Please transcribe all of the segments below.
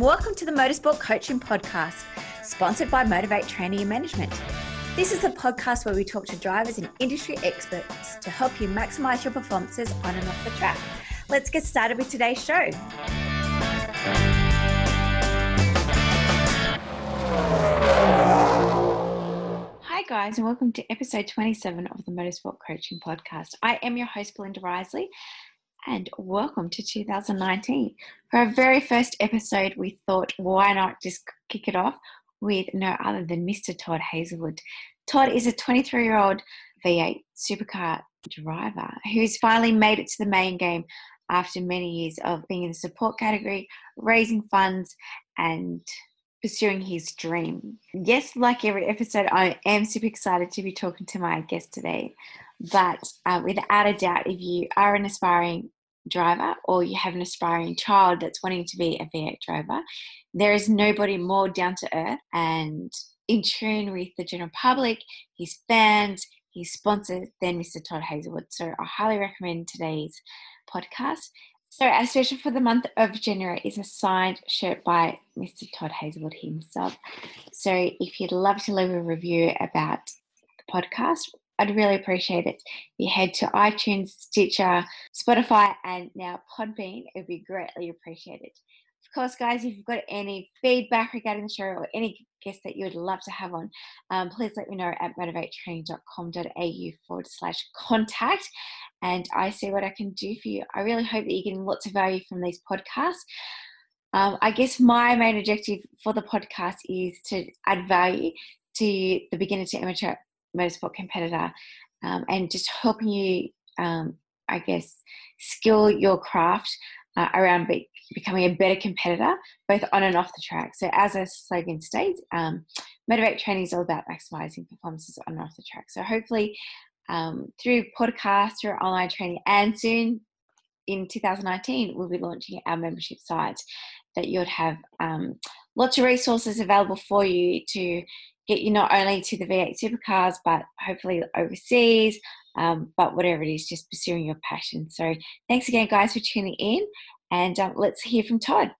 welcome to the Motorsport Coaching Podcast, sponsored by Motivate Training and Management. This is a podcast where we talk to drivers and industry experts to help you maximize your performances on and off the track. Let's get started with today's show. Hi, guys, and welcome to episode 27 of the Motorsport Coaching Podcast. I am your host, Belinda Risley, and welcome to 2019. For our very first episode, we thought, why not just kick it off with no other than Mr. Todd Hazelwood. Todd is a 23 year old V8 supercar driver who's finally made it to the main game after many years of being in the support category, raising funds, and pursuing his dream. Yes, like every episode, I am super excited to be talking to my guest today. But uh, without a doubt, if you are an aspiring driver or you have an aspiring child that's wanting to be a V8 driver, there is nobody more down to earth and in tune with the general public, his fans, his sponsors than Mr. Todd Hazelwood. So I highly recommend today's podcast. So, our special for the month of January is a signed shirt by Mr. Todd Hazelwood himself. So, if you'd love to leave a review about the podcast, I'd really appreciate it. You head to iTunes, Stitcher, Spotify, and now Podbean. It would be greatly appreciated. Of course, guys, if you've got any feedback regarding the show or any guests that you would love to have on, um, please let me know at motivatetraining.com.au forward slash contact and I see what I can do for you. I really hope that you're getting lots of value from these podcasts. Um, I guess my main objective for the podcast is to add value to the beginner to amateur motorsport competitor um, and just helping you, um, I guess, skill your craft uh, around be- becoming a better competitor, both on and off the track. So, as a slogan states, um, Motivate Training is all about maximizing performances on and off the track. So, hopefully, um, through podcasts, through online training, and soon in 2019, we'll be launching our membership site that you'd have um, lots of resources available for you to get you not only to the V8 supercars, but hopefully overseas, um, but whatever it is, just pursuing your passion. So, thanks again, guys, for tuning in. And um, let's hear from Todd.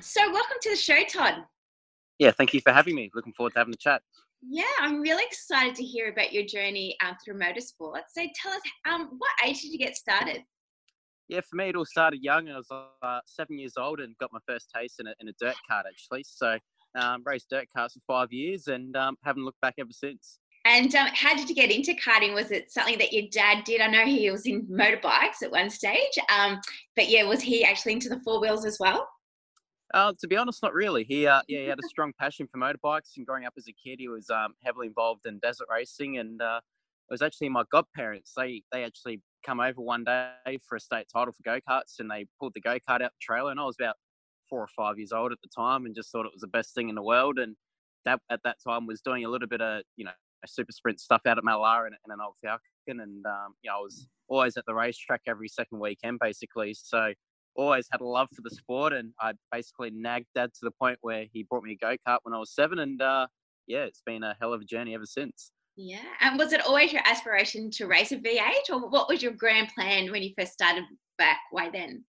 So, welcome to the show, Todd. Yeah, thank you for having me. Looking forward to having a chat. Yeah, I'm really excited to hear about your journey um, through motorsport. So, tell us, um, what age did you get started? Yeah, for me, it all started young. I was uh, seven years old and got my first taste in a, in a dirt cart, actually. So, um, raced dirt carts for five years and um, haven't looked back ever since. And um, how did you get into karting? Was it something that your dad did? I know he was in motorbikes at one stage, um, but yeah, was he actually into the four wheels as well? Uh, to be honest, not really. He, uh, yeah, he had a strong passion for motorbikes, and growing up as a kid, he was um, heavily involved in desert racing. And uh, it was actually my godparents. They they actually come over one day for a state title for go karts, and they pulled the go kart out the trailer. And I was about four or five years old at the time, and just thought it was the best thing in the world. And that at that time was doing a little bit of you know super sprint stuff out at Mallala in, in an old Falcon, and um, you know I was always at the racetrack every second weekend basically. So always had a love for the sport, and I basically nagged dad to the point where he brought me a go kart when I was seven, and uh, yeah, it's been a hell of a journey ever since. Yeah, and was it always your aspiration to race a V8, or what was your grand plan when you first started back way then?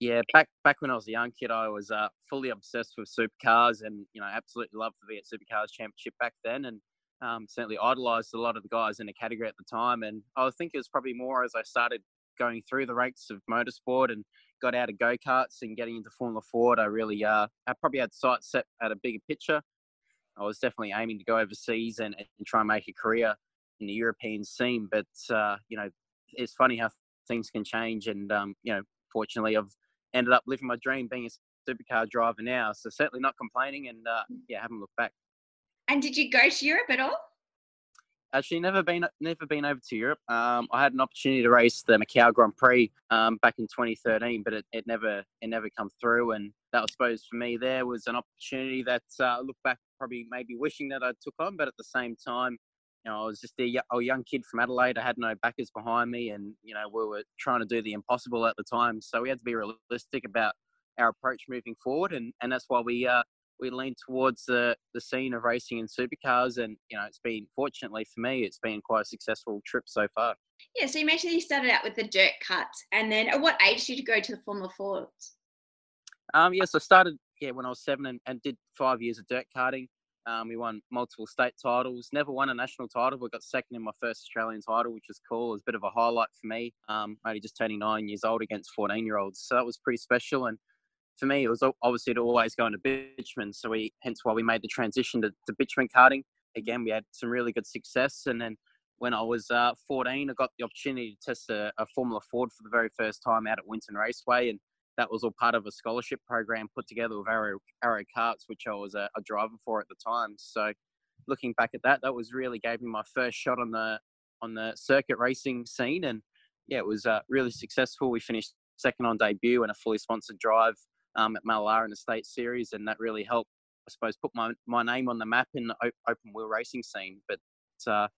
Yeah, back back when I was a young kid, I was uh, fully obsessed with supercars, and you know, absolutely loved the V8 Supercars Championship back then, and um, certainly idolised a lot of the guys in the category at the time. And I think it was probably more as I started going through the ranks of motorsport and got out of go karts and getting into Formula Ford, I really, uh, I probably had sights set at a bigger picture. I was definitely aiming to go overseas and, and try and make a career in the European scene. But uh, you know, it's funny how things can change. And um, you know, fortunately, I've ended up living my dream, being a supercar driver now. So certainly not complaining, and uh, yeah, haven't looked back. And did you go to Europe at all? Actually, never been never been over to Europe. Um, I had an opportunity to race the Macau Grand Prix um, back in 2013, but it, it never it never come through. And that was suppose for me there was an opportunity that uh, look back probably maybe wishing that I took on, but at the same time, you know, I was just a, a young kid from Adelaide. I had no backers behind me, and you know, we were trying to do the impossible at the time. So we had to be realistic about our approach moving forward, and and that's why we uh, we lean towards the, the scene of racing in supercars and you know it's been fortunately for me it's been quite a successful trip so far yeah so you mentioned you started out with the dirt cuts and then at what age did you go to the formula fords Um, yes, I started yeah when I was seven and, and did five years of dirt karting. Um, we won multiple state titles. Never won a national title, but got second in my first Australian title, which was cool. It was a bit of a highlight for me. Um, only just turning nine years old against 14 year olds, so that was pretty special. And for me, it was obviously to always go into bitumen. So we, hence why we made the transition to, to bitumen karting. Again, we had some really good success. And then when I was uh, 14, I got the opportunity to test a, a Formula Ford for the very first time out at Winton Raceway. And that was all part of a scholarship program put together with Arrow, Arrow Karts, which I was a, a driver for at the time. So looking back at that, that was really gave me my first shot on the on the circuit racing scene. And yeah, it was uh, really successful. We finished second on debut and a fully sponsored drive um, at Mallala in the state series, and that really helped, I suppose, put my, my name on the map in the open wheel racing scene. But uh,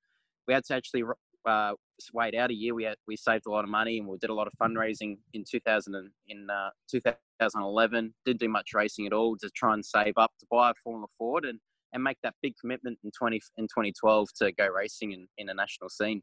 we had to actually uh, wait out a year. We had we saved a lot of money and we did a lot of fundraising in 2000 and, in uh, 2011. Didn't do much racing at all to try and save up to buy a Formula Ford and and make that big commitment in 20 in 2012 to go racing in, in a national scene.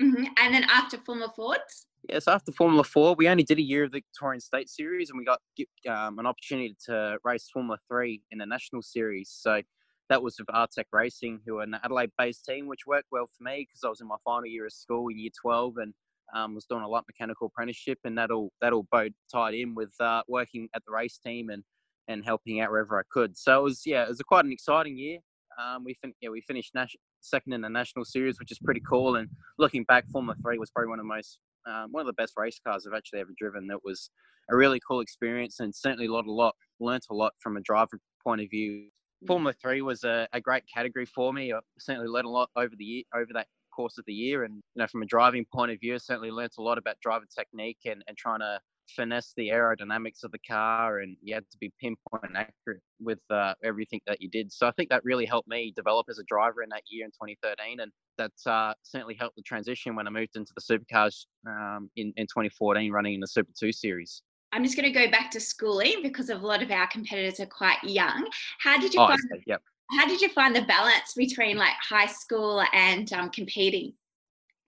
Mm-hmm. And then after Formula Fords? Yes, after Formula Ford, we only did a year of the Victorian State Series, and we got um, an opportunity to race Formula Three in the national series. So that was with Artec Racing, who are an Adelaide-based team, which worked well for me because I was in my final year of school, year 12, and um, was doing a light mechanical apprenticeship, and that all that all both tied in with uh, working at the race team and and helping out wherever I could. So it was yeah, it was a quite an exciting year. Um, we fin- yeah we finished nas- second in the national series, which is pretty cool. And looking back, Formula Three was probably one of the most um, one of the best race cars I've actually ever driven. That was a really cool experience and certainly a lot, a lot, learnt a lot from a driver point of view. Mm. Formula Three was a, a great category for me. I certainly learned a lot over the year, over that course of the year, and you know, from a driving point of view, I certainly learnt a lot about driver technique and, and trying to finesse the aerodynamics of the car, and you had to be pinpoint and accurate with uh, everything that you did. So I think that really helped me develop as a driver in that year in 2013, and that uh, certainly helped the transition when I moved into the supercars um, in, in 2014, running in the Super 2 series. I'm just going to go back to schooling because a lot of our competitors are quite young. How did you oh, find? Yep. How did you find the balance between like high school and um, competing?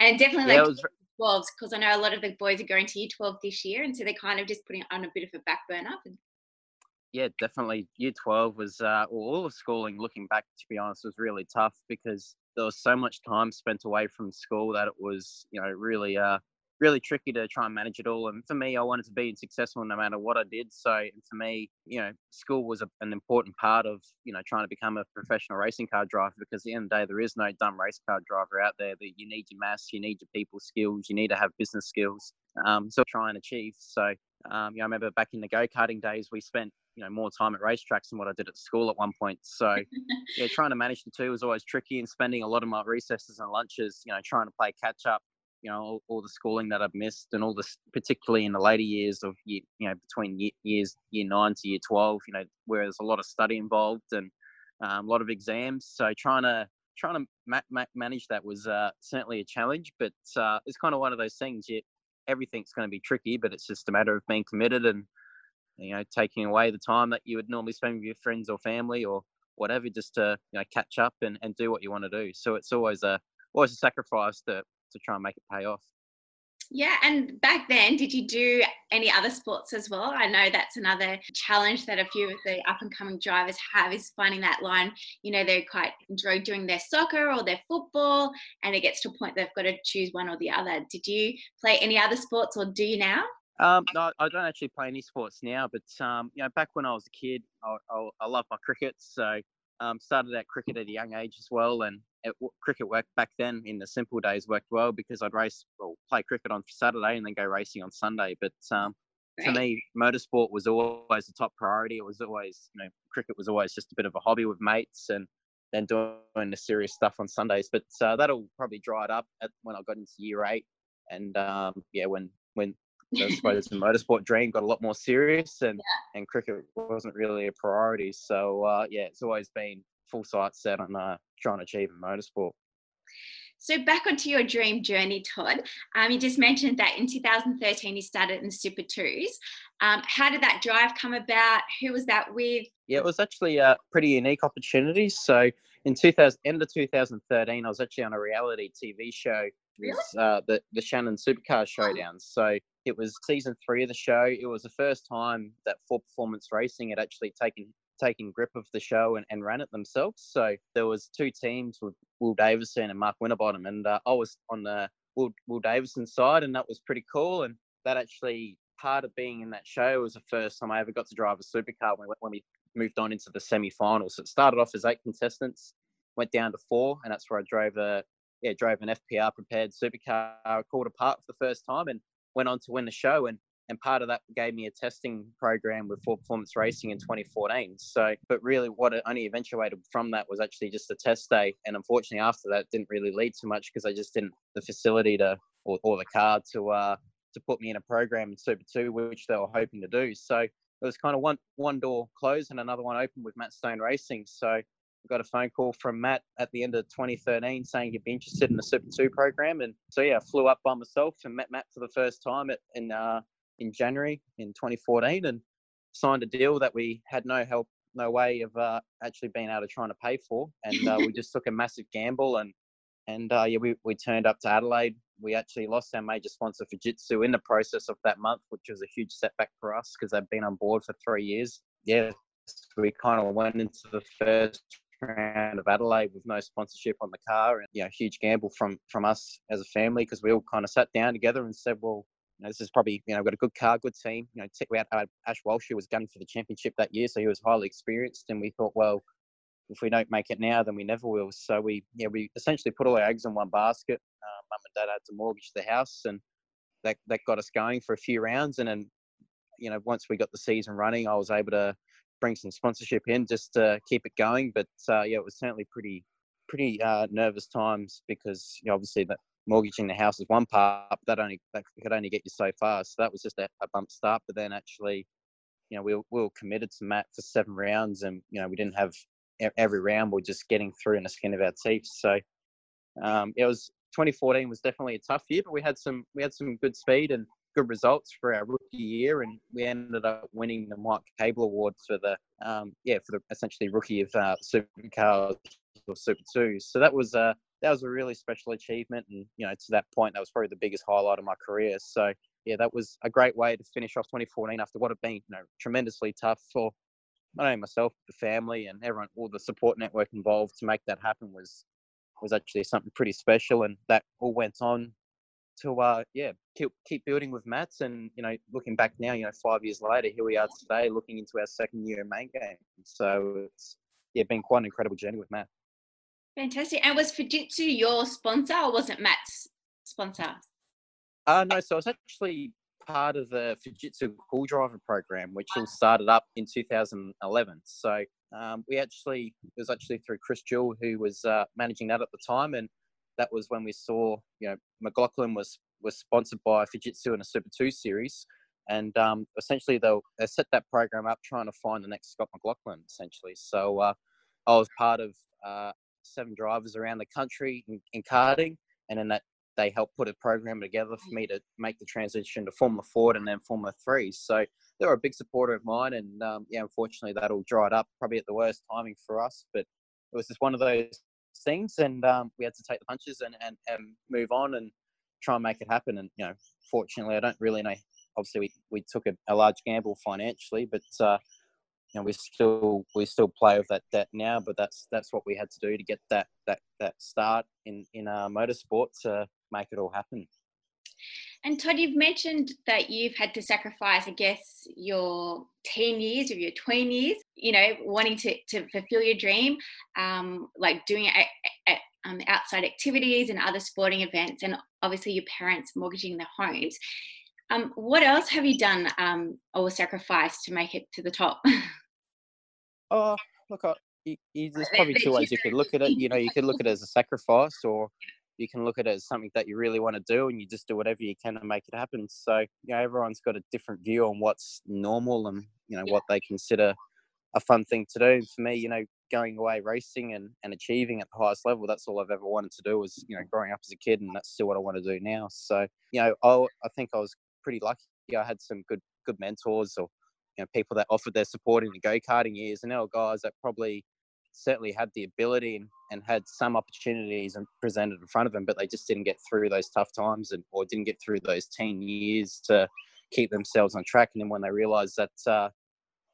And definitely like yeah, 12s because I know a lot of the boys are going to year 12 this year, and so they're kind of just putting it on a bit of a back burner. Yeah, definitely. Year 12 was, uh, well, all of schooling, looking back, to be honest, was really tough because there was so much time spent away from school that it was, you know, really, uh, really tricky to try and manage it all. And for me, I wanted to be successful no matter what I did. So for me, you know, school was a, an important part of, you know, trying to become a professional racing car driver because at the end of the day, there is no dumb race car driver out there that you need your maths, you need your people skills, you need to have business skills. Um, so try and achieve. So, um, you know, I remember back in the go-karting days, we spent you know more time at racetracks than what I did at school at one point. So yeah, trying to manage the two was always tricky, and spending a lot of my recesses and lunches, you know, trying to play catch up. You know, all, all the schooling that I've missed, and all this, particularly in the later years of you know, between year, years year nine to year twelve, you know, where there's a lot of study involved and um, a lot of exams. So trying to trying to ma- ma- manage that was uh, certainly a challenge, but uh, it's kind of one of those things. Yet everything's going to be tricky, but it's just a matter of being committed and you know, taking away the time that you would normally spend with your friends or family or whatever, just to you know catch up and, and do what you want to do. So it's always a always a sacrifice to to try and make it pay off. Yeah, and back then, did you do any other sports as well? I know that's another challenge that a few of the up and coming drivers have is finding that line. You know, they quite enjoy doing their soccer or their football, and it gets to a point they've got to choose one or the other. Did you play any other sports, or do you now? Um, no, I don't actually play any sports now, but um, you know, back when I was a kid, I, I, I love my cricket. So um, started out cricket at a young age as well, and it, cricket worked back then in the simple days worked well because I'd race or play cricket on Saturday and then go racing on Sunday. But um, for me, motorsport was always the top priority. It was always, you know, cricket was always just a bit of a hobby with mates and then doing the serious stuff on Sundays. But uh, that'll probably dry it up at, when I got into year eight. And um, yeah, when when I suppose the motorsport dream got a lot more serious, and yeah. and cricket wasn't really a priority. So uh, yeah, it's always been full sight set on uh, trying to achieve in motorsport. So back onto your dream journey, Todd. Um, you just mentioned that in 2013 you started in Super Twos. Um, how did that drive come about? Who was that with? Yeah, it was actually a pretty unique opportunity. So in 2000, end of 2013, I was actually on a reality TV show Really? Was, uh, the the Shannon Supercar Showdown. So it was season three of the show. It was the first time that Ford Performance Racing had actually taken taken grip of the show and, and ran it themselves. So there was two teams with Will Davison and Mark Winterbottom, and uh, I was on the Will, Will Davison side, and that was pretty cool. And that actually part of being in that show was the first time I ever got to drive a supercar when, when we moved on into the semi-finals. So it started off as eight contestants, went down to four, and that's where I drove a yeah drove an FPR prepared supercar called apart for the first time, and went on to win the show. And and part of that gave me a testing program with Ford Performance Racing in 2014. So, but really, what it only eventuated from that was actually just a test day, and unfortunately, after that, didn't really lead to much because I just didn't the facility to or, or the car to uh to put me in a program in Super Two, which they were hoping to do. So it was kind of one one door closed and another one open with Matt Stone Racing. So got a phone call from Matt at the end of 2013 saying he'd be interested in the Super Two program, and so yeah, I flew up by myself and met Matt for the first time at, in uh, in January in 2014 and signed a deal that we had no help, no way of uh, actually being able to try to pay for. And uh, we just took a massive gamble and and uh, yeah, we, we turned up to Adelaide. We actually lost our major sponsor Fujitsu in the process of that month, which was a huge setback for us because they've been on board for three years. Yeah, we kind of went into the first of Adelaide with no sponsorship on the car, and you know, huge gamble from from us as a family because we all kind of sat down together and said, well, you know, this is probably, you know, we've got a good car, good team. You know, we had Ash Walsh, who was gunning for the championship that year, so he was highly experienced. And we thought, well, if we don't make it now, then we never will. So we, yeah, we essentially put all our eggs in one basket. Uh, Mum and Dad had to mortgage the house, and that that got us going for a few rounds. And then, you know, once we got the season running, I was able to bring some sponsorship in just to keep it going. But uh, yeah, it was certainly pretty pretty uh, nervous times because you know, obviously that mortgaging the house is one part, but that only that could only get you so far. So that was just a, a bump start. But then actually, you know, we, we were committed to Matt for seven rounds, and you know, we didn't have every round. We are just getting through in the skin of our teeth. So um, it was 2014 was definitely a tough year, but we had some we had some good speed and good results for our rookie year, and we ended up winning the Mike Kable Award for the um, yeah for the essentially rookie of uh, supercars or Super Two. So that was uh, that was a really special achievement. And, you know, to that point, that was probably the biggest highlight of my career. So, yeah, that was a great way to finish off 2014 after what had been, you know, tremendously tough for not only myself, the family, and everyone, all the support network involved to make that happen was was actually something pretty special. And that all went on to, uh, yeah, keep keep building with Mats. And you know, looking back now, you know, five years later, here we are today, looking into our second year in main game. So it's yeah, been quite an incredible journey with Matt. Fantastic. And was Fujitsu your sponsor or was it Matt's sponsor? Uh, no, so I was actually part of the Fujitsu Cool Driver program, which all started up in 2011. So um, we actually, it was actually through Chris Jewell, who was uh, managing that at the time. And that was when we saw, you know, McLaughlin was, was sponsored by Fujitsu in a Super 2 series. And um, essentially, they, they set that program up trying to find the next Scott McLaughlin, essentially. So uh, I was part of uh, seven drivers around the country in, in karting, and then that they helped put a program together for me to make the transition to Formula Ford and then Formula Three. So they were a big supporter of mine, and um, yeah, unfortunately that all dried up probably at the worst timing for us. But it was just one of those things, and um, we had to take the punches and, and, and move on and try and make it happen. And you know, fortunately, I don't really know. Obviously, we, we took a, a large gamble financially, but uh, you know, we still we still play with that debt now, but that's that's what we had to do to get that that that start in in our uh, motorsport to make it all happen. And Todd, you've mentioned that you've had to sacrifice, I guess, your teen years or your tween years, you know, wanting to, to fulfill your dream, um, like doing at, um, outside activities and other sporting events, and obviously your parents mortgaging their homes. Um, what else have you done um, or sacrificed to make it to the top? Oh, look, I, you, you, there's probably two ways you could look at it. You know, you could look at it as a sacrifice, or you can look at it as something that you really want to do, and you just do whatever you can to make it happen. So, you know, everyone's got a different view on what's normal and you know what they consider a fun thing to do. For me, you know, going away racing and, and achieving at the highest level, that's all I've ever wanted to do was, you know, growing up as a kid and that's still what I want to do now. So, you know, I, I think I was pretty lucky. I had some good good mentors or you know people that offered their support in the go karting years, and there were guys that probably certainly had the ability and, had some opportunities and presented in front of them, but they just didn't get through those tough times and or didn't get through those teen years to keep themselves on track. And then when they realised that uh,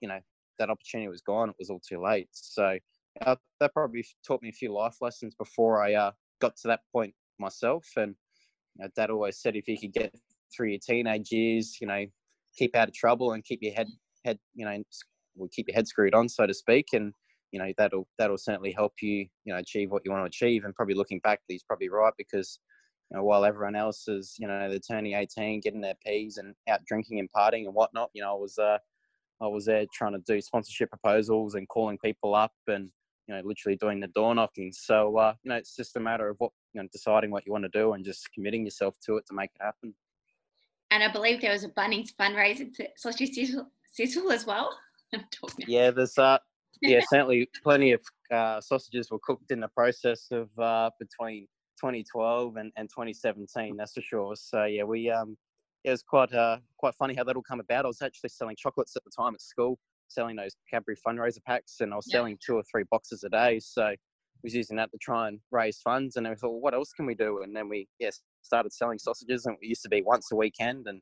you know that opportunity was gone, it was all too late. So uh, that probably taught me a few life lessons before I uh, got to that point myself. And you know, Dad always said if you could get through your teenage years, you know, keep out of trouble and keep your head head you know will keep your head screwed on, so to speak, and you know that'll that'll certainly help you you know achieve what you want to achieve. And probably looking back, he's probably right because you know while everyone else is you know they're turning 18, getting their P's and out drinking and partying and whatnot, you know I was uh, I was there trying to do sponsorship proposals and calling people up and you know literally doing the door knocking. So uh, you know it's just a matter of what you know deciding what you want to do and just committing yourself to it to make it happen. And I believe there was a Bunnings fundraiser to Sausage Sizzle, Sizzle as well. yeah, there's uh, yeah, certainly plenty of uh, sausages were cooked in the process of uh, between 2012 and, and 2017. That's for sure. So yeah, we um, it was quite uh, quite funny how that all come about. I was actually selling chocolates at the time at school, selling those Cadbury fundraiser packs, and I was selling two or three boxes a day. So I was using that to try and raise funds. And I thought, well, what else can we do? And then we yes started selling sausages, and it used to be once a weekend, and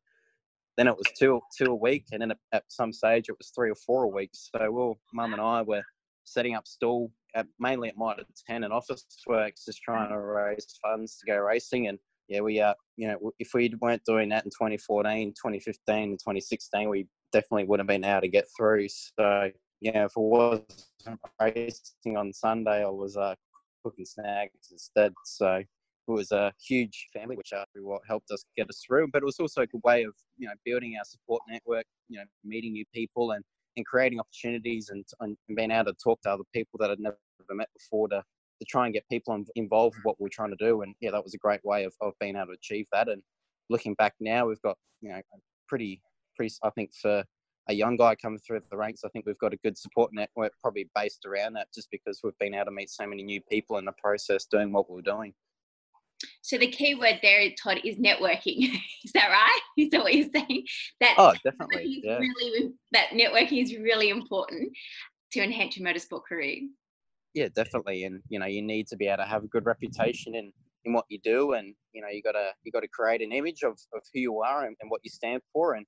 then it was two two a week, and then at some stage it was three or four a week. So, well, Mum and I were setting up stall at, mainly at Mitre Ten and office works, just trying to raise funds to go racing. And yeah, we uh, you know, if we weren't doing that in 2014, 2015, and 2016, we definitely wouldn't have been able to get through. So yeah, if it was racing on Sunday, I was uh, cooking snacks instead. So it was a huge family, which uh, what helped us get us through. But it was also a good way of you know building our support network, you know, meeting new people and and creating opportunities and, and being able to talk to other people that I'd never met before to to try and get people involved with what we're trying to do. And yeah, that was a great way of, of being able to achieve that. And looking back now, we've got you know pretty pretty I think for a young guy coming through the ranks, I think we've got a good support network probably based around that just because we've been able to meet so many new people in the process doing what we're doing. So the key word there, Todd, is networking. is that right? Is that what you're saying? That oh, definitely. Yeah. Really, that networking is really important to enhance your motorsport career. Yeah, definitely. And you know, you need to be able to have a good reputation in in what you do, and you know, you gotta you gotta create an image of of who you are and, and what you stand for, and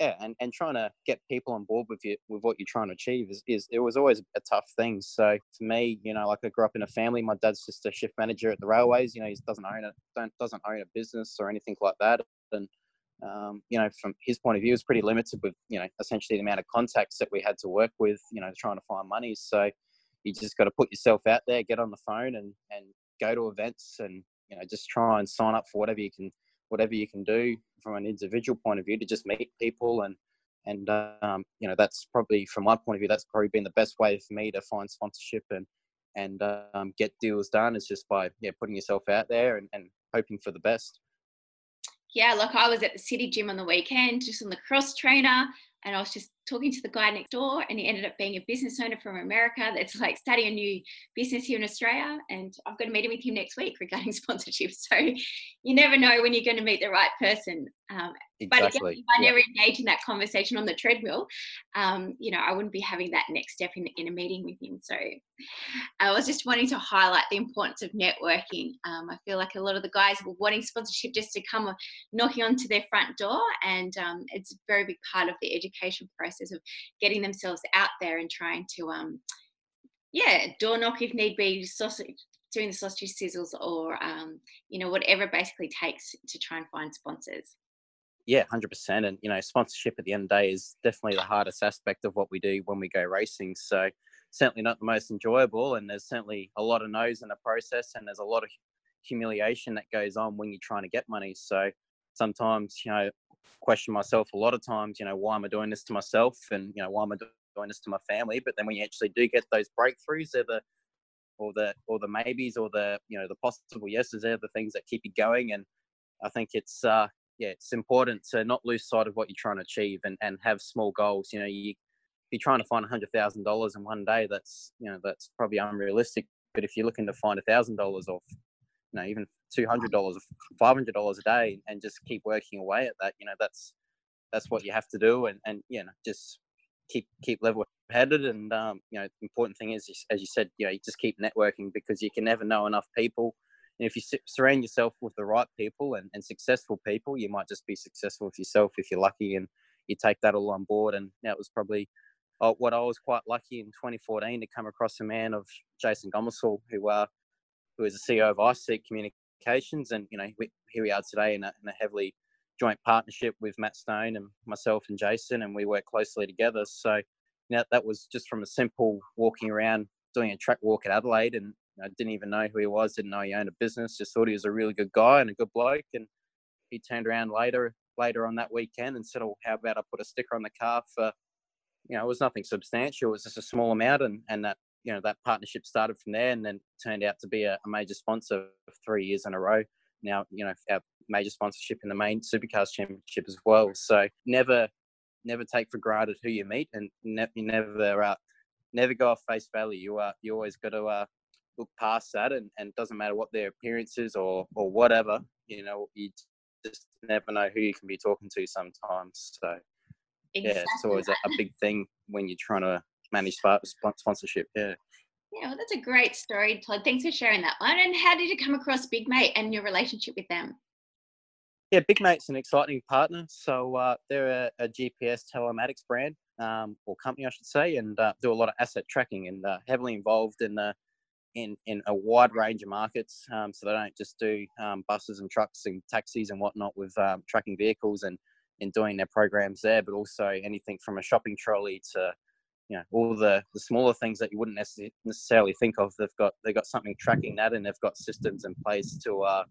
yeah, and, and trying to get people on board with you with what you're trying to achieve is, is it was always a tough thing. So for me, you know, like I grew up in a family. My dad's just a shift manager at the railways. You know, he doesn't own it, don't doesn't own a business or anything like that. And um, you know, from his point of view, it's pretty limited with you know essentially the amount of contacts that we had to work with. You know, trying to find money. So you just got to put yourself out there, get on the phone, and and go to events, and you know, just try and sign up for whatever you can whatever you can do from an individual point of view to just meet people and and um, you know that's probably from my point of view that's probably been the best way for me to find sponsorship and and um, get deals done is just by yeah putting yourself out there and, and hoping for the best. Yeah look i was at the city gym on the weekend just on the cross trainer and I was just talking to the guy next door, and he ended up being a business owner from America that's like starting a new business here in Australia. And I've got a meeting with him next week regarding sponsorship. So you never know when you're going to meet the right person. Um, exactly. But again, if I yeah. never engage in that conversation on the treadmill, um, you know, I wouldn't be having that next step in, in a meeting with him. So I was just wanting to highlight the importance of networking. Um, I feel like a lot of the guys were wanting sponsorship just to come knocking onto their front door, and um, it's a very big part of the education process of getting themselves out there and trying to, um, yeah, door knock if need be, sausage, doing the sausage sizzles, or um, you know whatever it basically takes to try and find sponsors yeah, hundred percent. And you know, sponsorship at the end of the day is definitely the hardest aspect of what we do when we go racing. So certainly not the most enjoyable, and there's certainly a lot of no's in the process, and there's a lot of humiliation that goes on when you're trying to get money. So sometimes, you know, question myself a lot of times, you know, why am I doing this to myself, and you know, why am I doing this to my family? But then when you actually do get those breakthroughs, they're the or the or the maybes or the you know the possible yeses, they're the things that keep you going. And I think it's uh, yeah, it's important to not lose sight of what you're trying to achieve and, and have small goals. You know, you you're trying to find a hundred thousand dollars in one day, that's you know that's probably unrealistic. But if you're looking to find a thousand dollars or you know even two hundred dollars five hundred dollars a day and just keep working away at that, you know that's that's what you have to do and and you know just keep keep level headed. And um, you know, the important thing is, as you said, you know, you just keep networking because you can never know enough people. And if you surround yourself with the right people and, and successful people, you might just be successful with yourself if you're lucky and you take that all on board. And that was probably uh, what I was quite lucky in 2014 to come across a man of Jason Gomersall, who uh, who is the CEO of iSeek Communications, and you know we, here we are today in a, in a heavily joint partnership with Matt Stone and myself and Jason, and we work closely together. So you know, that was just from a simple walking around doing a track walk at Adelaide, and I didn't even know who he was, didn't know he owned a business, just thought he was a really good guy and a good bloke. And he turned around later later on that weekend and said, "Oh, how about I put a sticker on the car for, you know, it was nothing substantial, it was just a small amount," and and that you know that partnership started from there, and then turned out to be a, a major sponsor three years in a row. Now, you know, our major sponsorship in the main Supercars Championship as well. So never, never take for granted who you meet, and ne- you never, uh, never go off face value. You are, you always got to uh, look past that, and, and doesn't matter what their appearance is or or whatever. You know, you just never know who you can be talking to sometimes. So exactly. yeah, it's always a, a, big thing when you're trying to manage sponsorship. Yeah. Yeah, well, that's a great story, Todd. Thanks for sharing that one. And how did you come across Big Mate and your relationship with them? Yeah, Big Mate's an exciting partner. So uh, they're a, a, GPS telematics brand um, or company, I should say, and uh, do a lot of asset tracking and uh, heavily involved in the in, in a wide range of markets. Um, so they don't just do um, buses and trucks and taxis and whatnot with um, tracking vehicles and, and doing their programs there, but also anything from a shopping trolley to you know all the the smaller things that you wouldn't necessarily think of. They've got they've got something tracking that, and they've got systems in place to uh,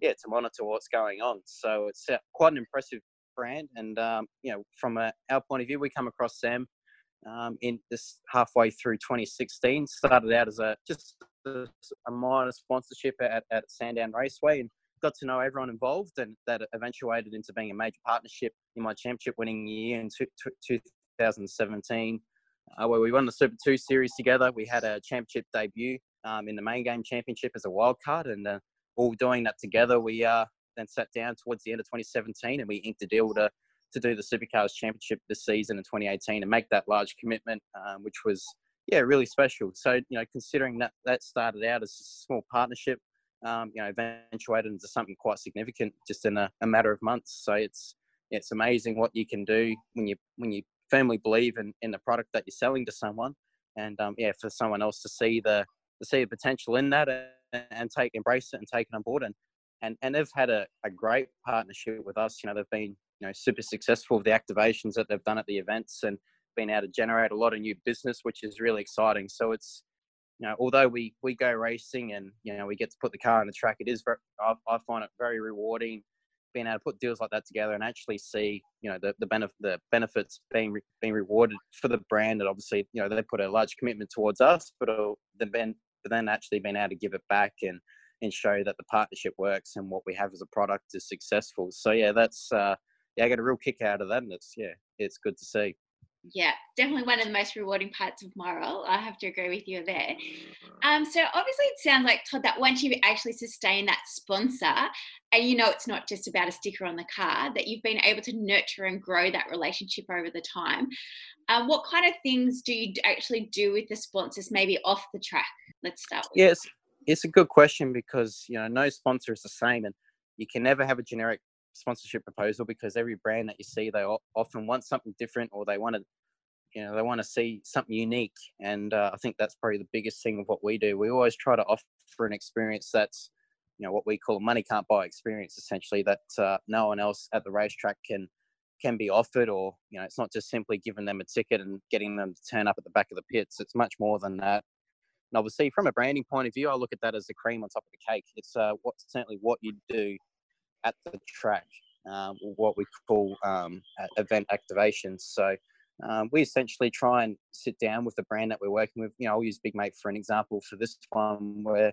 yeah to monitor what's going on. So it's uh, quite an impressive brand, and um, you know from a, our point of view, we come across them um, in this halfway through 2016. Started out as a just a, a minor sponsorship at, at Sandown Raceway and got to know everyone involved, and that eventuated into being a major partnership in my championship winning year in 2017. Uh, where we won the Super 2 series together. We had a championship debut um, in the main game championship as a wild card, and uh, all doing that together, we uh, then sat down towards the end of 2017 and we inked a deal to to do the Supercars Championship this season in 2018 and make that large commitment, um, which was yeah really special. So you know, considering that that started out as a small partnership, um, you know, eventuated into something quite significant just in a, a, matter of months. So it's it's amazing what you can do when you when you firmly believe in, in the product that you're selling to someone, and um, yeah, for someone else to see the to see the potential in that and, and take embrace it and take it on board and and and they've had a, a great partnership with us. You know, they've been you know super successful with the activations that they've done at the events and been able to generate a lot of new business, which is really exciting. So it's you know although we we go racing and you know we get to put the car on the track, it is very, I, I find it very rewarding being able to put deals like that together and actually see you know the the, benefit the benefits being re- being rewarded for the brand and obviously you know they put a large commitment towards us but then but then actually being able to give it back and and show that the partnership works and what we have as a product is successful so yeah that's uh yeah, I get a real kick out of that, and it's yeah, it's good to see. Yeah, definitely one of the most rewarding parts of my role. I have to agree with you there. Um, so obviously, it sounds like Todd that once you actually sustain that sponsor, and you know it's not just about a sticker on the car, that you've been able to nurture and grow that relationship over the time. Um, what kind of things do you actually do with the sponsors, maybe off the track? Let's start. yes, it's a good question because you know no sponsor is the same, and you can never have a generic sponsorship proposal because every brand that you see they often want something different or they want to you know they want to see something unique and uh, i think that's probably the biggest thing of what we do. We always try to offer an experience that's you know what we call money can't buy experience essentially that uh, no one else at the racetrack can can be offered or you know it's not just simply giving them a ticket and getting them to turn up at the back of the pits. It's much more than that. And obviously from a branding point of view i look at that as the cream on top of the cake. It's uh, what certainly what you do at the track, um, what we call um, event activations. So um, we essentially try and sit down with the brand that we're working with. You know, I'll use Big Mate for an example for this one, where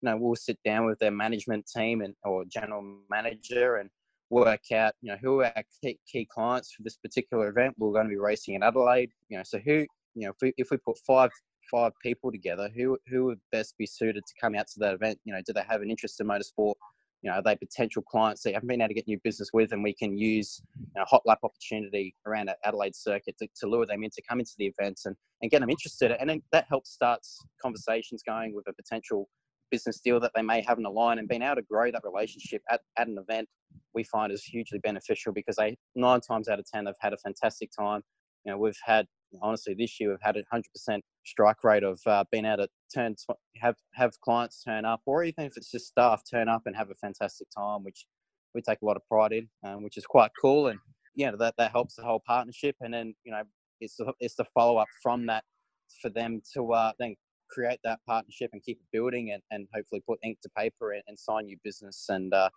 you know we'll sit down with their management team and or general manager and work out you know who are our key, key clients for this particular event. We're going to be racing in Adelaide. You know, so who you know if we if we put five five people together, who who would best be suited to come out to that event? You know, do they have an interest in motorsport? You know, are they potential clients that you haven't been able to get new business with, and we can use you know, hot lap opportunity around Adelaide circuit to, to lure them in to come into the events and, and get them interested. And then that helps starts conversations going with a potential business deal that they may have in the line and being able to grow that relationship at, at an event we find is hugely beneficial because they nine times out of ten they've had a fantastic time you know we've had honestly this year we've had a hundred percent strike rate of uh, being able to turn have have clients turn up or even if it's just staff turn up and have a fantastic time which we take a lot of pride in um, which is quite cool and you know that that helps the whole partnership and then you know it's the, it's the follow up from that for them to uh, then create that partnership and keep it building and, and hopefully put ink to paper and, and sign new business and uh,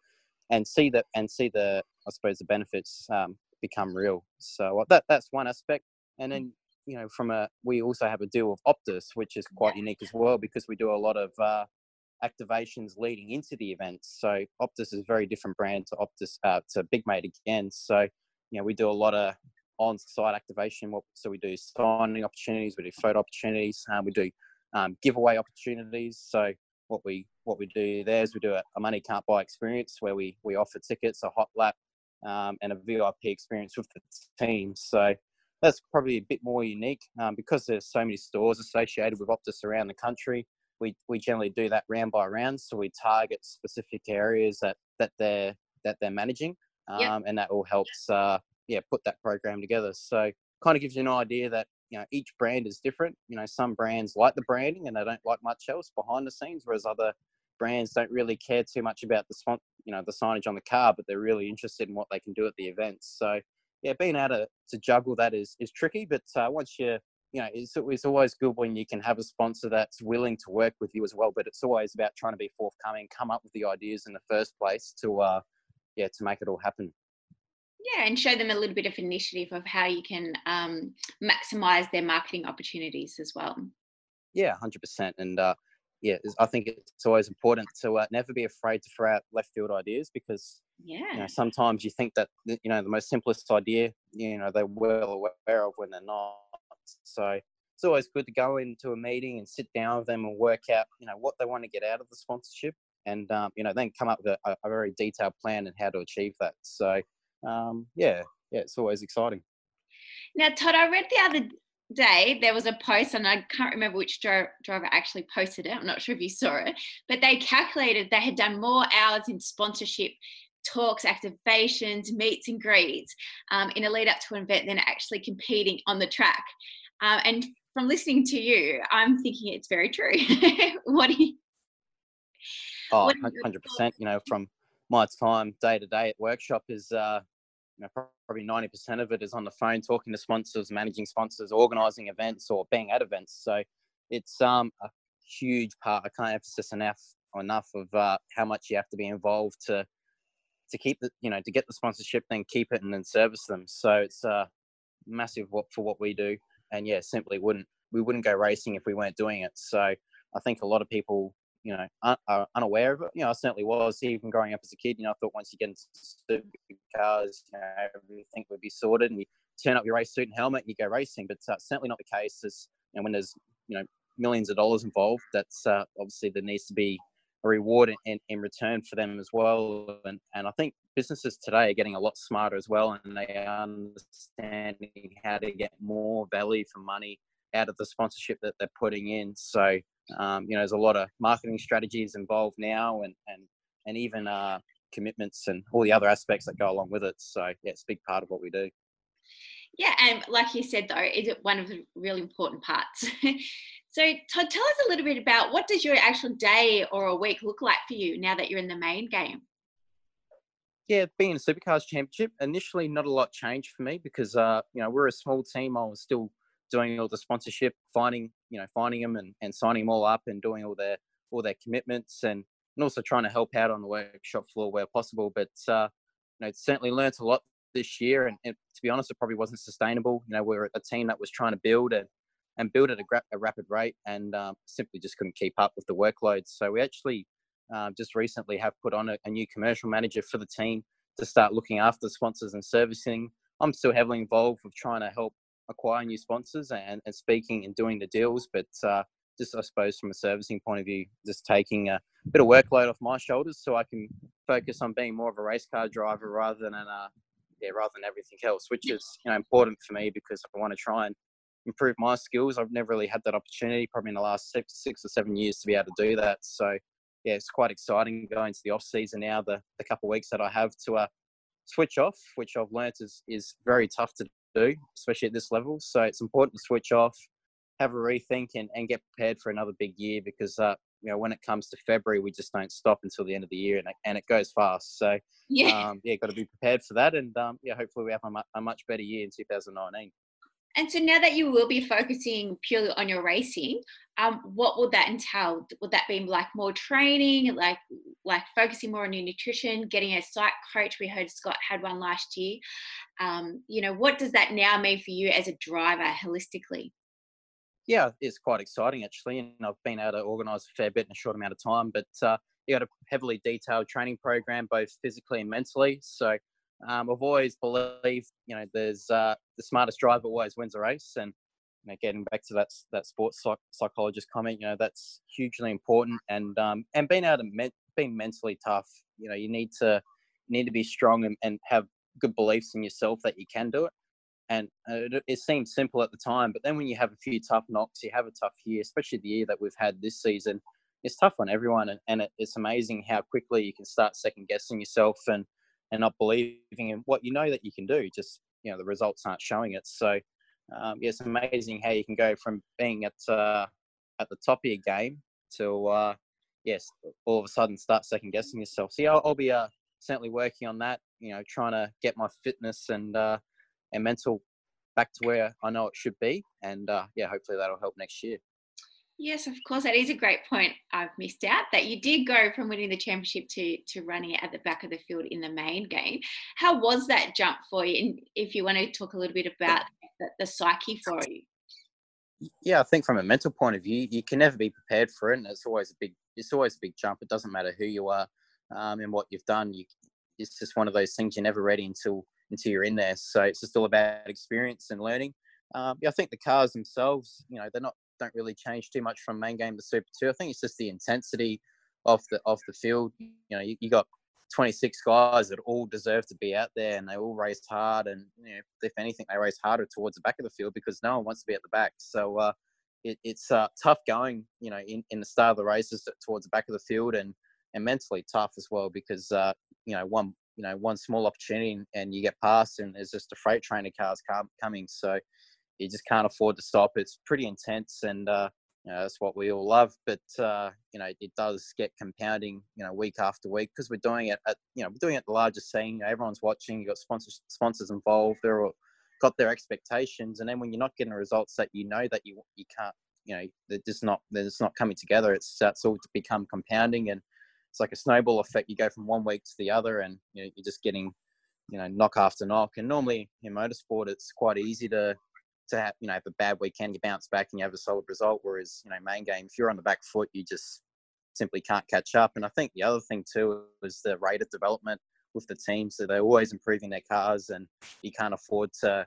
and see that and see the I suppose the benefits um, become real. So that that's one aspect. And then you know from a we also have a deal with Optus, which is quite unique as well because we do a lot of uh, activations leading into the events. So Optus is a very different brand to Optus uh, to Big Mate again. So you know we do a lot of on-site activation. So we do signing opportunities, we do photo opportunities, um, we do um, giveaway opportunities. So what we what we do there is we do a, a, money can't buy experience where we we offer tickets, a hot lap, um, and a VIP experience with the team. So that's probably a bit more unique um, because there's so many stores associated with Optus around the country. We, we generally do that round by round, so we target specific areas that, that they're that they're managing, um, yep. and that all helps uh, yeah put that program together. So kind of gives you an idea that you know each brand is different you know some brands like the branding and they don't like much else behind the scenes whereas other brands don't really care too much about the you know the signage on the car but they're really interested in what they can do at the events so yeah being able to, to juggle that is is tricky but uh, once you you know it's, it's always good when you can have a sponsor that's willing to work with you as well but it's always about trying to be forthcoming come up with the ideas in the first place to uh yeah to make it all happen yeah, and show them a little bit of initiative of how you can um, maximize their marketing opportunities as well. Yeah, hundred percent. And uh, yeah, I think it's always important to uh, never be afraid to throw out left field ideas because yeah, you know, sometimes you think that you know the most simplest idea, you know, they're well aware of when they're not. So it's always good to go into a meeting and sit down with them and work out, you know, what they want to get out of the sponsorship, and um, you know, then come up with a, a very detailed plan and how to achieve that. So um, yeah, yeah, it's always exciting. Now, Todd, I read the other day there was a post, and I can't remember which driver actually posted it. I'm not sure if you saw it, but they calculated they had done more hours in sponsorship talks, activations, meets and greets um, in a lead up to an event than actually competing on the track. Um, and from listening to you, I'm thinking it's very true. what do you? Oh, 100%. You know, from my time day to day at workshop is uh, you know, probably 90% of it is on the phone talking to sponsors, managing sponsors, organizing events or being at events. So it's um, a huge part. I can't emphasize enough enough of uh, how much you have to be involved to to keep the you know to get the sponsorship, then keep it and then service them. So it's uh, massive what for what we do. And yeah, simply wouldn't we wouldn't go racing if we weren't doing it. So I think a lot of people you know, are unaware of it. You know, I certainly was even growing up as a kid. You know, I thought once you get into cars, you know, everything would be sorted, and you turn up your race suit and helmet, and you go racing. But uh, certainly not the case. As you know, when there's you know millions of dollars involved, that's uh, obviously there needs to be a reward in, in return for them as well. And and I think businesses today are getting a lot smarter as well, and they are understanding how to get more value for money out of the sponsorship that they're putting in. So um, you know, there's a lot of marketing strategies involved now, and and and even uh, commitments and all the other aspects that go along with it. So yeah, it's a big part of what we do. Yeah, and like you said, though, is it one of the really important parts? so, Todd, tell us a little bit about what does your actual day or a week look like for you now that you're in the main game? Yeah, being a Supercars Championship, initially not a lot changed for me because uh, you know we're a small team. I was still doing all the sponsorship, finding you know finding them and, and signing them all up and doing all their all their commitments and and also trying to help out on the workshop floor where possible. But uh, you know, certainly learnt a lot this year, and, and, to be honest, it probably wasn't sustainable. You know, we are a team that was trying to build and and build at a, gra- a rapid rate, and um, simply just couldn't keep up with the workload. So we actually um, just recently have put on a, a, new commercial manager for the team to start looking after sponsors and servicing. I'm still heavily involved with trying to help acquire new sponsors and, and speaking and doing the deals, but uh, just I suppose from a servicing point of view, just taking a bit of workload off my shoulders so I can focus on being more of a race car driver rather than a uh, yeah rather than everything else, which is you know important for me because I want to try and improve my skills. I've never really had that opportunity, probably in the last six six or seven years, to be able to do that. So yeah, it's quite exciting going to the off season now. The the couple of weeks that I have to uh, switch off, which I've learnt is is very tough to do, especially at this level. So it's important to switch off, have a rethink, and, and get prepared for another big year because uh, you know when it comes to February, we just don't stop until the end of the year, and it, and it goes fast. So yeah, um, yeah, got to be prepared for that, and um, yeah, hopefully we have a, a much better year in 2019. And so now that you will be focusing purely on your racing, um, what would that entail? Would that be like more training, like like focusing more on your nutrition, getting a psych coach? We heard Scott had one last year. Um, you know, what does that now mean for you as a driver holistically? Yeah, it's quite exciting actually, and I've been able to organise a fair bit in a short amount of time. But uh, you got a heavily detailed training program, both physically and mentally. So um, I've always believed, you know, there's uh, the smartest driver always wins a race, and you know, getting back to that that sports psych- psychologist comment, you know, that's hugely important, and um, and being able to me- being mentally tough, you know, you need to need to be strong and, and have good beliefs in yourself that you can do it. And uh, it, it seems simple at the time, but then when you have a few tough knocks, you have a tough year, especially the year that we've had this season. It's tough on everyone, and, and it, it's amazing how quickly you can start second guessing yourself and and not believing in what you know that you can do. Just you know the results aren't showing it. So um, yeah, it's amazing how you can go from being at uh, at the top of your game to uh, yes, all of a sudden start second guessing yourself. So I'll, I'll be uh, certainly working on that. You know, trying to get my fitness and uh, and mental back to where I know it should be, and uh, yeah, hopefully that'll help next year. Yes, of course. That is a great point. I've missed out that you did go from winning the championship to to running at the back of the field in the main game. How was that jump for you? And if you want to talk a little bit about the, the psyche for you. Yeah, I think from a mental point of view, you can never be prepared for it, and it's always a big it's always a big jump. It doesn't matter who you are um, and what you've done. You, it's just one of those things you're never ready until until you're in there. So it's just all about experience and learning. Um, yeah, I think the cars themselves, you know, they're not don't really change too much from main game to Super Two. I think it's just the intensity of the of the field. You know, you, you got 26 guys that all deserve to be out there, and they all race hard. And you know, if anything, they race harder towards the back of the field because no one wants to be at the back. So uh, it, it's uh, tough going. You know, in, in the start of the races towards the back of the field, and and mentally tough as well because uh, you know one you know one small opportunity and you get past, and there's just a freight train of cars coming. So you just can't afford to stop. It's pretty intense, and uh, you know, that's what we all love. But uh, you know, it does get compounding, you know, week after week because we're doing it at, you know, we're doing it the largest scene. everyone's watching. You got sponsors, sponsors involved. They're all got their expectations, and then when you're not getting the results that you know that you you can't, you know, they're just not they're just not coming together. It's starts all to become compounding, and it's like a snowball effect. You go from one week to the other, and you know, you're just getting you know knock after knock. And normally in motorsport, it's quite easy to to have, you know, have a bad weekend, you bounce back and you have a solid result. Whereas, you know, main game, if you're on the back foot, you just simply can't catch up. And I think the other thing too is the rate of development with the team. So they're always improving their cars and you can't afford to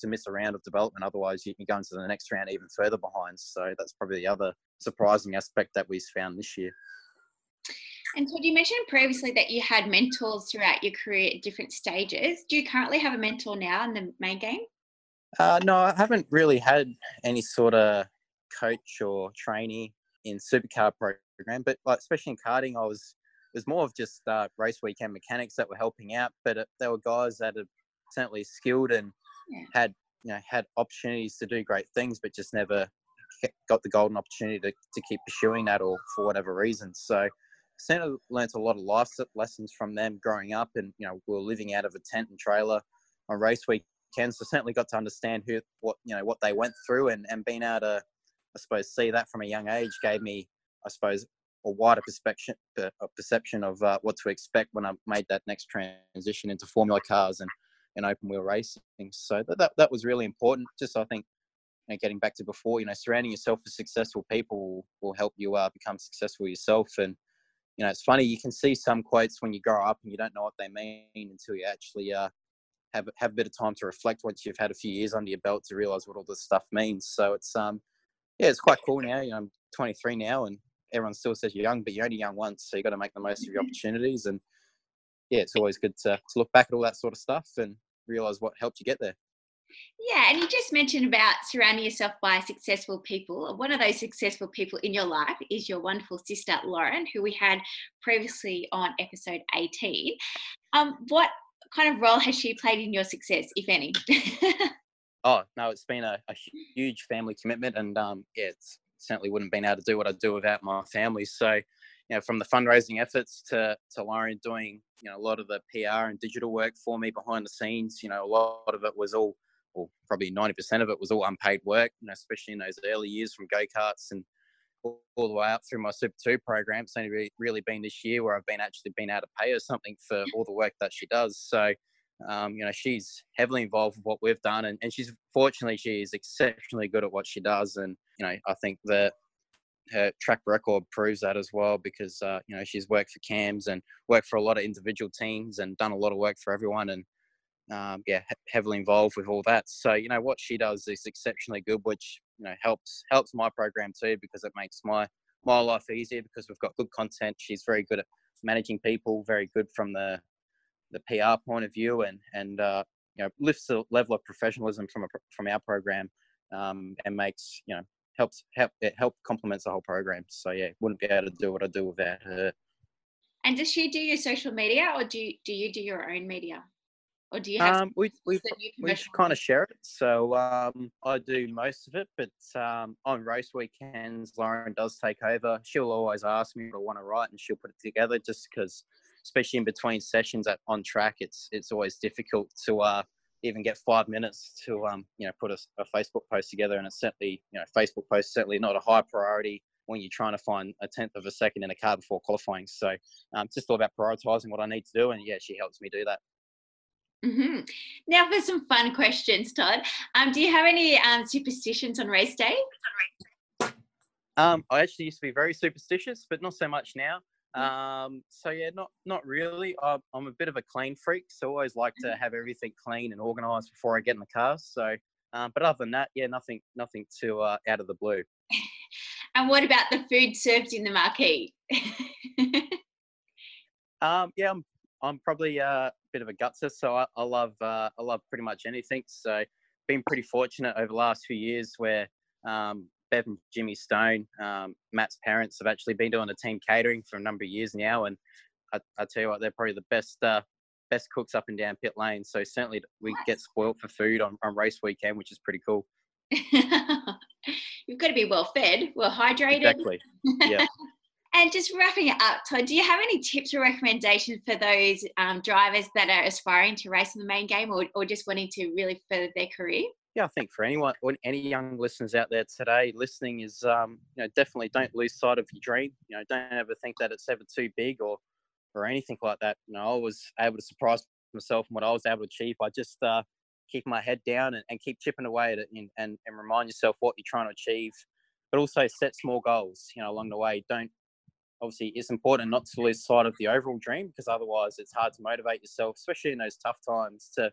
to miss a round of development. Otherwise, you can go into the next round even further behind. So that's probably the other surprising aspect that we've found this year. And so you mentioned previously that you had mentors throughout your career at different stages. Do you currently have a mentor now in the main game? Uh, no, I haven't really had any sort of coach or trainee in supercar program, but like especially in karting, I was it was more of just uh, race weekend mechanics that were helping out. But it, there were guys that are certainly skilled and yeah. had you know had opportunities to do great things, but just never got the golden opportunity to, to keep pursuing that or for whatever reason. So certainly learned a lot of life lessons from them growing up, and you know we were living out of a tent and trailer on race week can. So certainly got to understand who, what you know, what they went through, and and being able to, I suppose, see that from a young age gave me, I suppose, a wider perspective, a perception of uh, what to expect when I made that next transition into Formula cars and and open wheel racing. So that that, that was really important. Just I think. You know, getting back to before, you know, surrounding yourself with successful people will help you uh, become successful yourself. And you know, it's funny you can see some quotes when you grow up and you don't know what they mean until you actually uh, have have a bit of time to reflect once you've had a few years under your belt to realize what all this stuff means. So it's um yeah, it's quite cool now. You know, I'm 23 now, and everyone still says you're young, but you're only young once, so you got to make the most of your opportunities. And yeah, it's always good to, to look back at all that sort of stuff and realize what helped you get there. Yeah, and you just mentioned about surrounding yourself by successful people. One of those successful people in your life is your wonderful sister Lauren, who we had previously on episode 18. Um, what kind of role has she played in your success, if any? oh no, it's been a, a huge family commitment, and um, yeah, it's certainly wouldn't have been able to do what I do without my family. So, you know, from the fundraising efforts to to Lauren doing, you know, a lot of the PR and digital work for me behind the scenes, you know, a lot of it was all, or probably 90% of it was all unpaid work, you know, especially in those early years from go-karts and all, all the way up through my Super 2 program. It's only really, really been this year where I've been actually been able to pay her something for all the work that she does. So, um, you know, she's heavily involved with what we've done, and, and she's fortunately she is exceptionally good at what she does, and you know, I think that her track record proves that as well because uh, you know she's worked for CAMS and worked for a lot of individual teams and done a lot of work for everyone, and um, yeah, heavily involved with all that. So you know what she does is exceptionally good, which you know helps helps my program too because it makes my my life easier because we've got good content. She's very good at managing people, very good from the the PR point of view and and uh, you know lifts the level of professionalism from a, from our program um, and makes you know helps help it help complements the whole program. So yeah, wouldn't be able to do what I do without her. And does she do your social media, or do you, do you do your own media, or do you have? Um, we we we kind of share it. So um, I do most of it, but um, on race weekends, Lauren does take over. She'll always ask me what I want to write, and she'll put it together just because especially in between sessions at on track, it's it's always difficult to uh, even get five minutes to um, you know put a, a, Facebook post together, and it's certainly you know Facebook post certainly not a high priority when you're trying to find a tenth of a second in a car before qualifying. So um, it's just all about prioritizing what I need to do, and yeah, she helps me do that. Mm-hmm. Now for some fun questions, Todd. Um, do you have any um, superstitions on race day? Um, I actually used to be very superstitious, but not so much now. Um, so yeah, not not really. I'm, I'm a bit of a clean freak, so I always like to mm-hmm. have everything clean and organized before I get in the car. So, um, but other than that, yeah, nothing nothing too uh, out of the blue. and what about the food served in the marquee? um, yeah, I'm I'm probably a bit of a gutser, so I, I love uh, I love pretty much anything. So, been pretty fortunate over the last few years where um, Bev and Jimmy Stone, um, Matt's parents, have actually been doing a team catering for a number of years now, and I, I tell you what, they're probably the best uh, best cooks up and down pit lane. So certainly we get spoilt for food on, on race weekend, which is pretty cool. You've got to be well fed, well hydrated. Exactly. Yeah. and just wrapping it up, Todd, do you have any tips or recommendations for those um, drivers that are aspiring to race in the main game or, or just wanting to really further their career? yeah, I think for anyone, any young listeners out there today listening is, um, you know, definitely don't lose sight of your dream. You know, don't ever think that it's ever too big or, or anything like that. You know, I was able to surprise myself and what I was able to achieve by just uh, keep my head down and, and keep chipping away at it and, and, and remind yourself what you're trying to achieve, but also set small goals, you know, along the way. Don't, obviously, it's important not to lose sight of the overall dream because otherwise it's hard to motivate yourself, especially in those tough times to,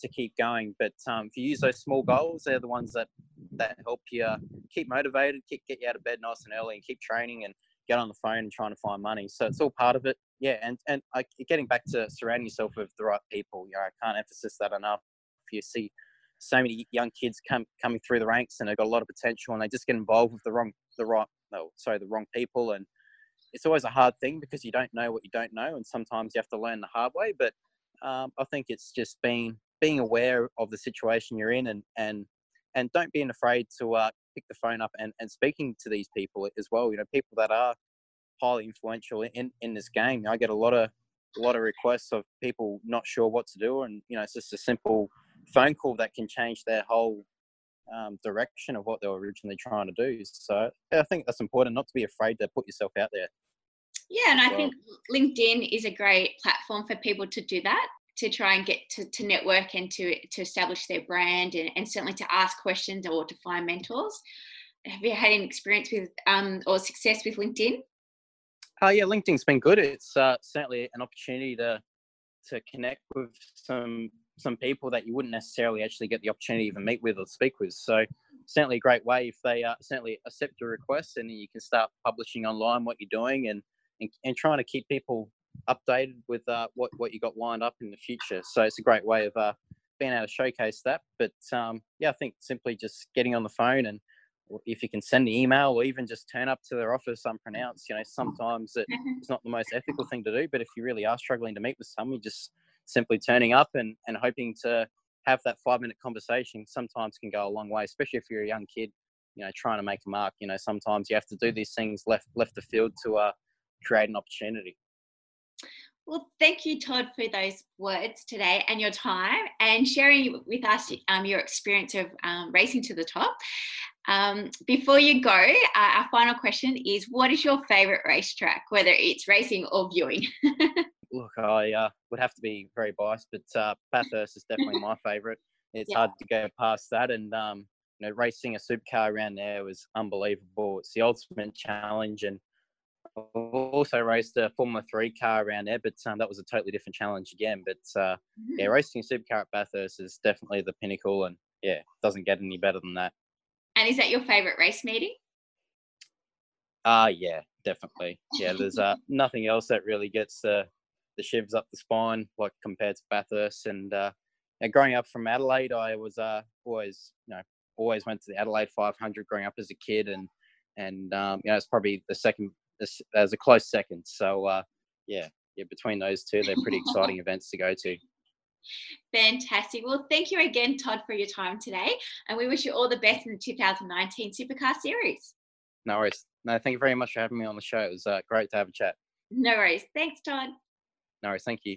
to keep going. But um, if you use those small goals, they're the ones that that help you keep motivated, keep get you out of bed nice and early, and keep training and get on the phone and trying to find money. So it's all part of it. Yeah, and and uh, getting back to surrounding yourself with the right people. You know, I can't emphasize that enough. If you see so many young kids come coming through the ranks and they've got a lot of potential and they just get involved with the wrong the right no sorry the wrong people and it's always a hard thing because you don't know what you don't know and sometimes you have to learn the hard way but um, I think it's just been being aware of the situation you're in and and and don't be afraid to uh, pick the phone up and, and speaking to these people as well. You know, people that are highly influential in, in this game. I get a lot of a lot of requests of people not sure what to do, and you know, it's just a simple phone call that can change their whole um, direction of what they were originally trying to do. So I think that's important, not to be afraid to put yourself out there. Yeah, and I think LinkedIn is a great platform for people to do that to try and get to, to network and to, to establish their brand and, and certainly to ask questions or to find mentors. Have you had any experience with um, or success with LinkedIn? Uh, yeah, LinkedIn's been good. It's uh, certainly an opportunity to to connect with some some people that you wouldn't necessarily actually get the opportunity to even meet with or speak with. So certainly a great way if they uh, certainly accept your request and you can start publishing online what you're doing and, and, and trying to keep people updated with uh, what, what you got lined up in the future. So it's a great way of uh, being able to showcase that. But um, yeah, I think simply just getting on the phone and if you can send an email or even just turn up to their office unpronounced, you know, sometimes it's not the most ethical thing to do. But if you really are struggling to meet with someone, just simply turning up and, and hoping to have that five minute conversation sometimes can go a long way, especially if you're a young kid, you know, trying to make a mark. You know, sometimes you have to do these things left left the field to uh, create an opportunity. Well, thank you, Todd, for those words today and your time and sharing with us um, your experience of um, racing to the top. Um, before you go, uh, our final question is what is your favorite racetrack, whether it's racing or viewing? Look, I uh, would have to be very biased, but uh, Bathurst is definitely my favorite. It's yeah. hard to go past that. And, um, you know, racing a supercar around there was unbelievable. It's the ultimate challenge. And also raced a Formula Three car around there, but um, that was a totally different challenge again. But uh, mm-hmm. yeah, racing a supercar at Bathurst is definitely the pinnacle, and yeah, it doesn't get any better than that. And is that your favorite race meeting? Uh yeah, definitely. Yeah, there's uh, nothing else that really gets the the shivs up the spine like compared to Bathurst. And uh, growing up from Adelaide, I was uh, always you know always went to the Adelaide 500 growing up as a kid, and and um, you know it's probably the second as a close second. So uh, yeah, yeah, between those two, they're pretty exciting events to go to. Fantastic. Well, thank you again, Todd, for your time today. And we wish you all the best in the 2019 Supercar Series. No worries. No, thank you very much for having me on the show. It was uh, great to have a chat. No worries. Thanks, Todd. No worries. Thank you.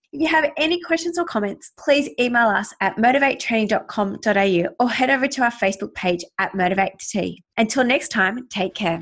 If you have any questions or comments, please email us at motivatetraining.com.au or head over to our Facebook page at Motivate Until next time, take care.